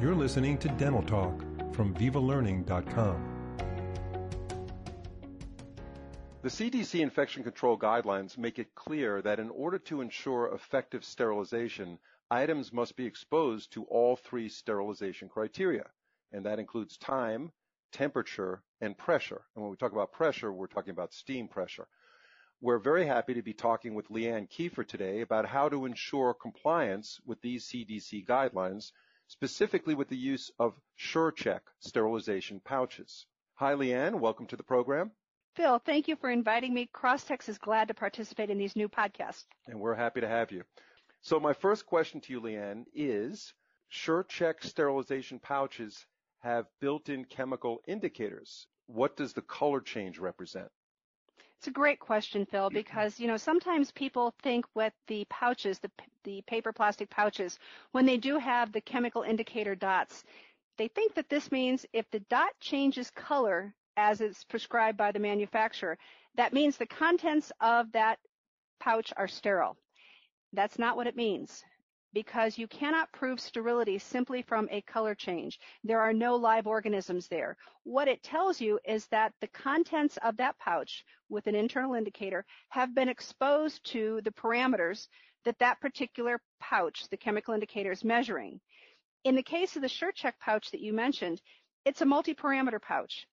You're listening to Dental Talk from VivaLearning.com. The CDC infection control guidelines make it clear that in order to ensure effective sterilization, items must be exposed to all three sterilization criteria, and that includes time, temperature, and pressure. And when we talk about pressure, we're talking about steam pressure. We're very happy to be talking with Leanne Kiefer today about how to ensure compliance with these CDC guidelines, specifically with the use of SureCheck sterilization pouches. Hi, Leanne. Welcome to the program. Phil, thank you for inviting me. Crosstex is glad to participate in these new podcasts. And we're happy to have you. So my first question to you, Leanne, is SureCheck sterilization pouches have built-in chemical indicators. What does the color change represent? It's a great question, Phil, mm-hmm. because you know sometimes people think with the pouches, the the paper plastic pouches, when they do have the chemical indicator dots, they think that this means if the dot changes color as it's prescribed by the manufacturer, that means the contents of that pouch are sterile. That's not what it means because you cannot prove sterility simply from a color change. There are no live organisms there. What it tells you is that the contents of that pouch with an internal indicator have been exposed to the parameters that that particular pouch, the chemical indicator, is measuring. In the case of the SureCheck pouch that you mentioned, it's a multi-parameter pouch.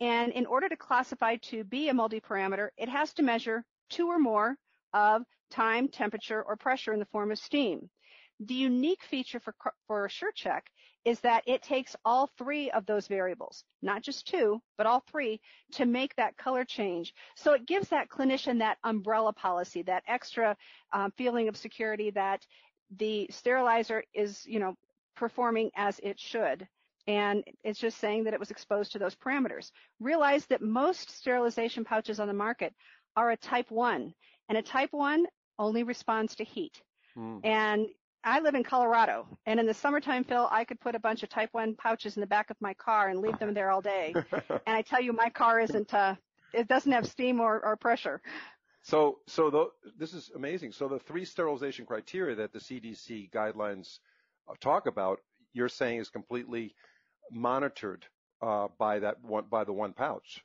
And in order to classify to be a multi-parameter, it has to measure two or more of time, temperature, or pressure in the form of steam. The unique feature for, for SureCheck is that it takes all three of those variables, not just two, but all three, to make that color change. So it gives that clinician that umbrella policy, that extra um, feeling of security that the sterilizer is, you know, performing as it should. And it's just saying that it was exposed to those parameters. Realize that most sterilization pouches on the market are a type 1, and a type 1 only responds to heat. Mm. And I live in Colorado, and in the summertime, Phil, I could put a bunch of Type 1 pouches in the back of my car and leave them there all day. and I tell you, my car isn't, uh, it doesn't have steam or, or pressure. So, so the, this is amazing. So the three sterilization criteria that the CDC guidelines uh, talk about, you're saying is completely monitored uh, by that one, by the one pouch.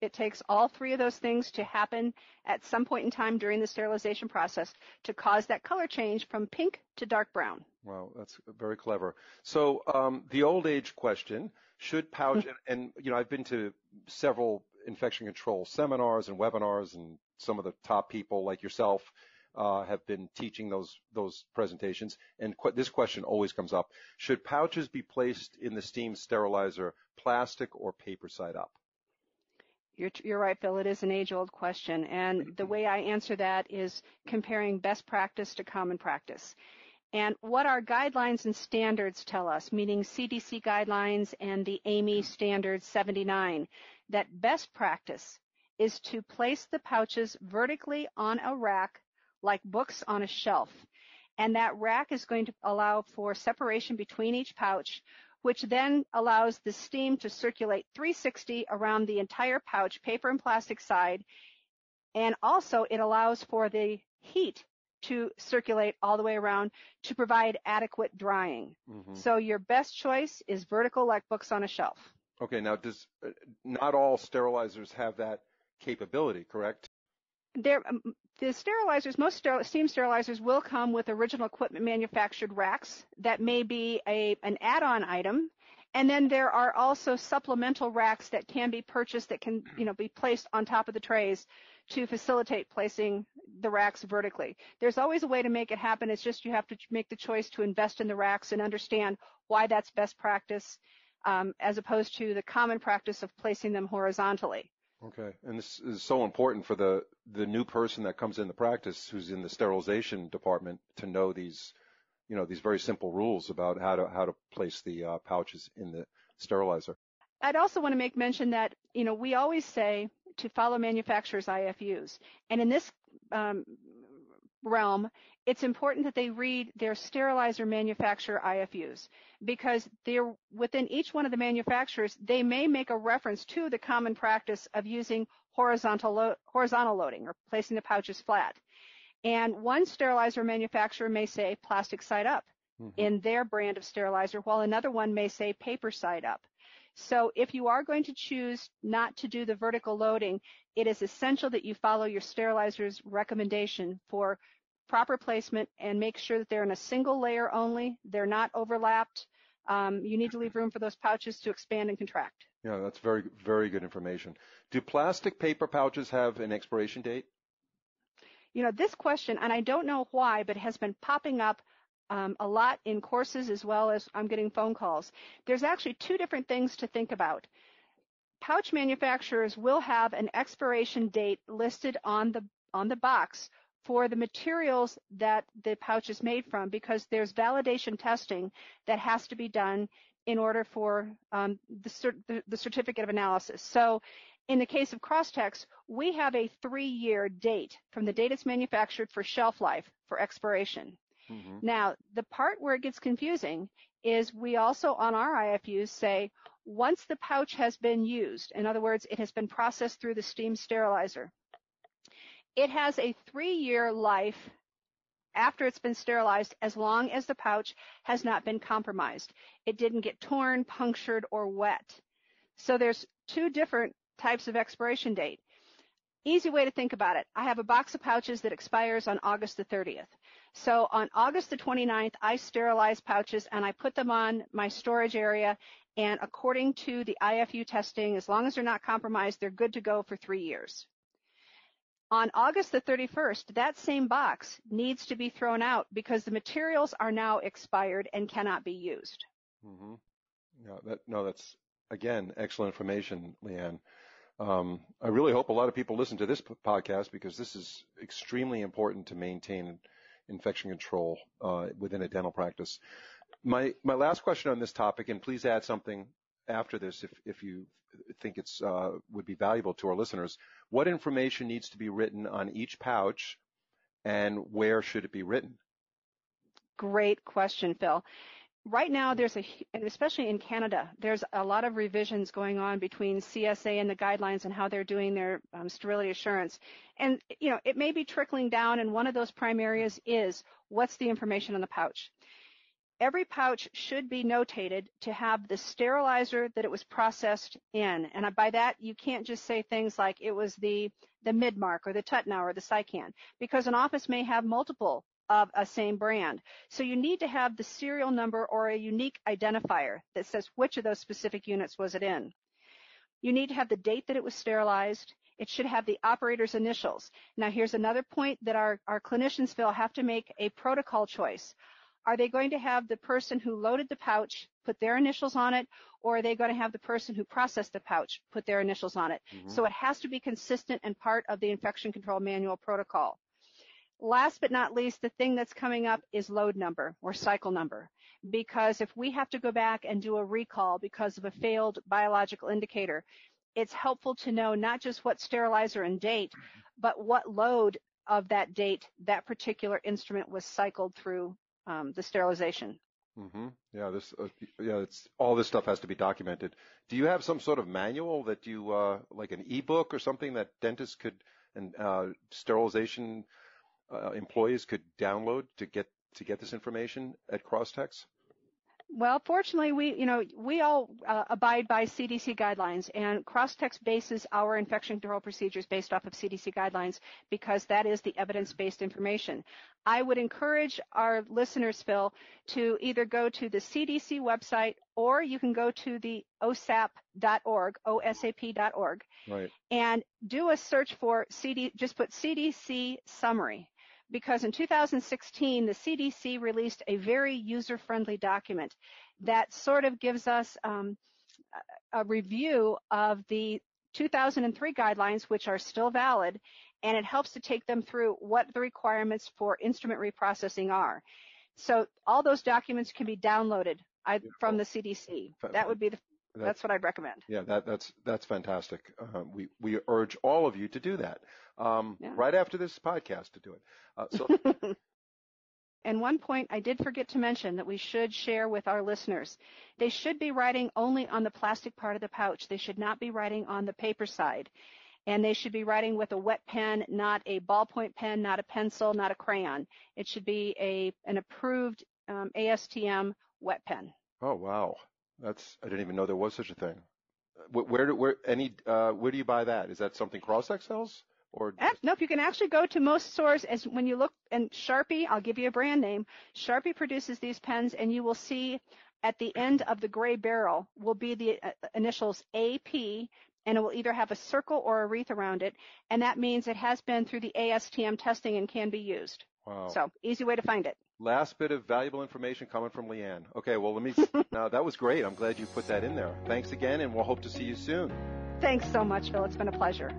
It takes all three of those things to happen at some point in time during the sterilization process to cause that color change from pink to dark brown. Wow, that's very clever. So um, the old age question: Should pouch and, and you know I've been to several infection control seminars and webinars, and some of the top people like yourself uh, have been teaching those those presentations. And qu- this question always comes up: Should pouches be placed in the steam sterilizer, plastic or paper side up? You're, you're right, Phil. It is an age-old question. And the way I answer that is comparing best practice to common practice. And what our guidelines and standards tell us, meaning CDC guidelines and the AAMI mm-hmm. standard 79, that best practice is to place the pouches vertically on a rack like books on a shelf. And that rack is going to allow for separation between each pouch which then allows the steam to circulate 360 around the entire pouch, paper and plastic side. And also it allows for the heat to circulate all the way around to provide adequate drying. Mm-hmm. So your best choice is vertical like books on a shelf. Okay, now does uh, not all sterilizers have that capability, correct? There, um, the sterilizers, most steam sterilizers will come with original equipment manufactured racks that may be a, an add-on item. And then there are also supplemental racks that can be purchased that can, you know, be placed on top of the trays to facilitate placing the racks vertically. There's always a way to make it happen. It's just you have to make the choice to invest in the racks and understand why that's best practice um, as opposed to the common practice of placing them horizontally. Okay. And this is so important for the, the new person that comes in the practice who's in the sterilization department to know these, you know, these very simple rules about how to, how to place the uh, pouches in the sterilizer. I'd also want to make mention that, you know, we always say to follow manufacturers' IFUs. And in this um, realm, it's important that they read their sterilizer manufacturer IFUs because they're within each one of the manufacturers, they may make a reference to the common practice of using horizontal, lo- horizontal loading or placing the pouches flat. And one sterilizer manufacturer may say plastic side up. mm-hmm. in their brand of sterilizer, while another one may say paper side up. So if you are going to choose not to do the vertical loading, it is essential that you follow your sterilizer's recommendation for proper placement and make sure that they're in a single layer only. They're not overlapped. Um, you need to leave room for those pouches to expand and contract. Yeah, that's very, very good information. Do plastic paper pouches have an expiration date? You know, this question, and I don't know why, but has been popping up um, a lot in courses as well as I'm getting phone calls. There's actually two different things to think about. Pouch manufacturers will have an expiration date listed on the on the box for the materials that the pouch is made from because there's validation testing that has to be done in order for um, the, the, the, certificate of analysis. So in the case of Crosstex, we have a three-year date from the date it's manufactured for shelf life for expiration. Mm-hmm. Now, the part where it gets confusing is we also on our IFUs say once the pouch has been used, in other words, it has been processed through the steam sterilizer, it has a three-year life after it's been sterilized as long as the pouch has not been compromised. It didn't get torn, punctured, or wet. So there's two different types of expiration date. Easy way to think about it. I have a box of pouches that expires on August the 30th. So on August the 29th, I sterilize pouches and I put them on my storage area. And according to the IFU testing, as long as they're not compromised, they're good to go for three years. On August the 31st, that same box needs to be thrown out because the materials are now expired and cannot be used. Mm-hmm. Yeah, that, no, that's again excellent information, Leanne. Um, I really hope a lot of people listen to this podcast because this is extremely important to maintain infection control uh, within a dental practice. My my last question on this topic, and please add something after this if if you think it's uh, would be valuable to our listeners. What information needs to be written on each pouch, and where should it be written? Great question, Phil. Right now, there's a, and especially in Canada, there's a lot of revisions going on between CSA and the guidelines and how they're doing their um, sterility assurance. And, you know, it may be trickling down, and one of those prime areas is what's the information on the pouch every pouch should be notated to have the sterilizer that it was processed in. And by that, you can't just say things like it was the, the Midmark or the Tuttnauer or the SciCan, because an office may have multiple of a same brand. So you need to have the serial number or a unique identifier that says which of those specific units was it in. You need to have the date that it was sterilized. It should have the operator's initials. Now here's another point that our, our clinicians feel have to make a protocol choice. Are they going to have the person who loaded the pouch put their initials on it, or are they going to have the person who processed the pouch put their initials on it? Mm-hmm. So it has to be consistent and part of the infection control manual protocol. Last but not least, the thing that's coming up is load number or cycle number. Because if we have to go back and do a recall because of a failed biological indicator, it's helpful to know not just what sterilizer and date, but what load of that date that particular instrument was cycled through um, the sterilization. Mm-hmm. Yeah, this uh, yeah, it's all this stuff has to be documented. Do you have some sort of manual that you uh, like an ebook or something that dentists could and uh, sterilization uh, employees could download to get to get this information at Crosstex? Well, fortunately, we, you know, we all uh, abide by CDC guidelines, and Crosstex bases our infection control procedures based off of CDC guidelines because that is the evidence-based information. I would encourage our listeners, Phil, to either go to the CDC website or you can go to the osap.org, osap.org, right. and do a search for CD. Just put CDC summary because in 2016, the CDC released a very user-friendly document that sort of gives us um, a review of the 2003 guidelines, which are still valid, and it helps to take them through what the requirements for instrument reprocessing are. So all those documents can be downloaded from the CDC. That would be the that's, that's, what I'd recommend. Yeah, that, that's that's fantastic. Uh, we we urge all of you to do that um, yeah. right after this podcast to do it. Uh, so. and one point I did forget to mention that we should share with our listeners: they should be writing only on the plastic part of the pouch. They should not be writing on the paper side, and they should be writing with a wet pen, not a ballpoint pen, not a pencil, not a crayon. It should be a an approved um, ASTM wet pen. Oh wow, that's I didn't even know there was such a thing. Where, where, where any uh, where do you buy that? Is that something Crosstex sells? Or eh, nope, you can actually go to most stores as when you look and Sharpie, I'll give you a brand name. Sharpie produces these pens and you will see at the end of the gray barrel will be the uh, initials AP and it will either have a circle or a wreath around it and that means it has been through the ASTM testing and can be used. Wow. So easy way to find it. Last bit of valuable information coming from Leanne. Okay, well let me, now that was great. I'm glad you put that in there. Thanks again and we'll hope to see you soon. Thanks so much, Phil. It's been a pleasure.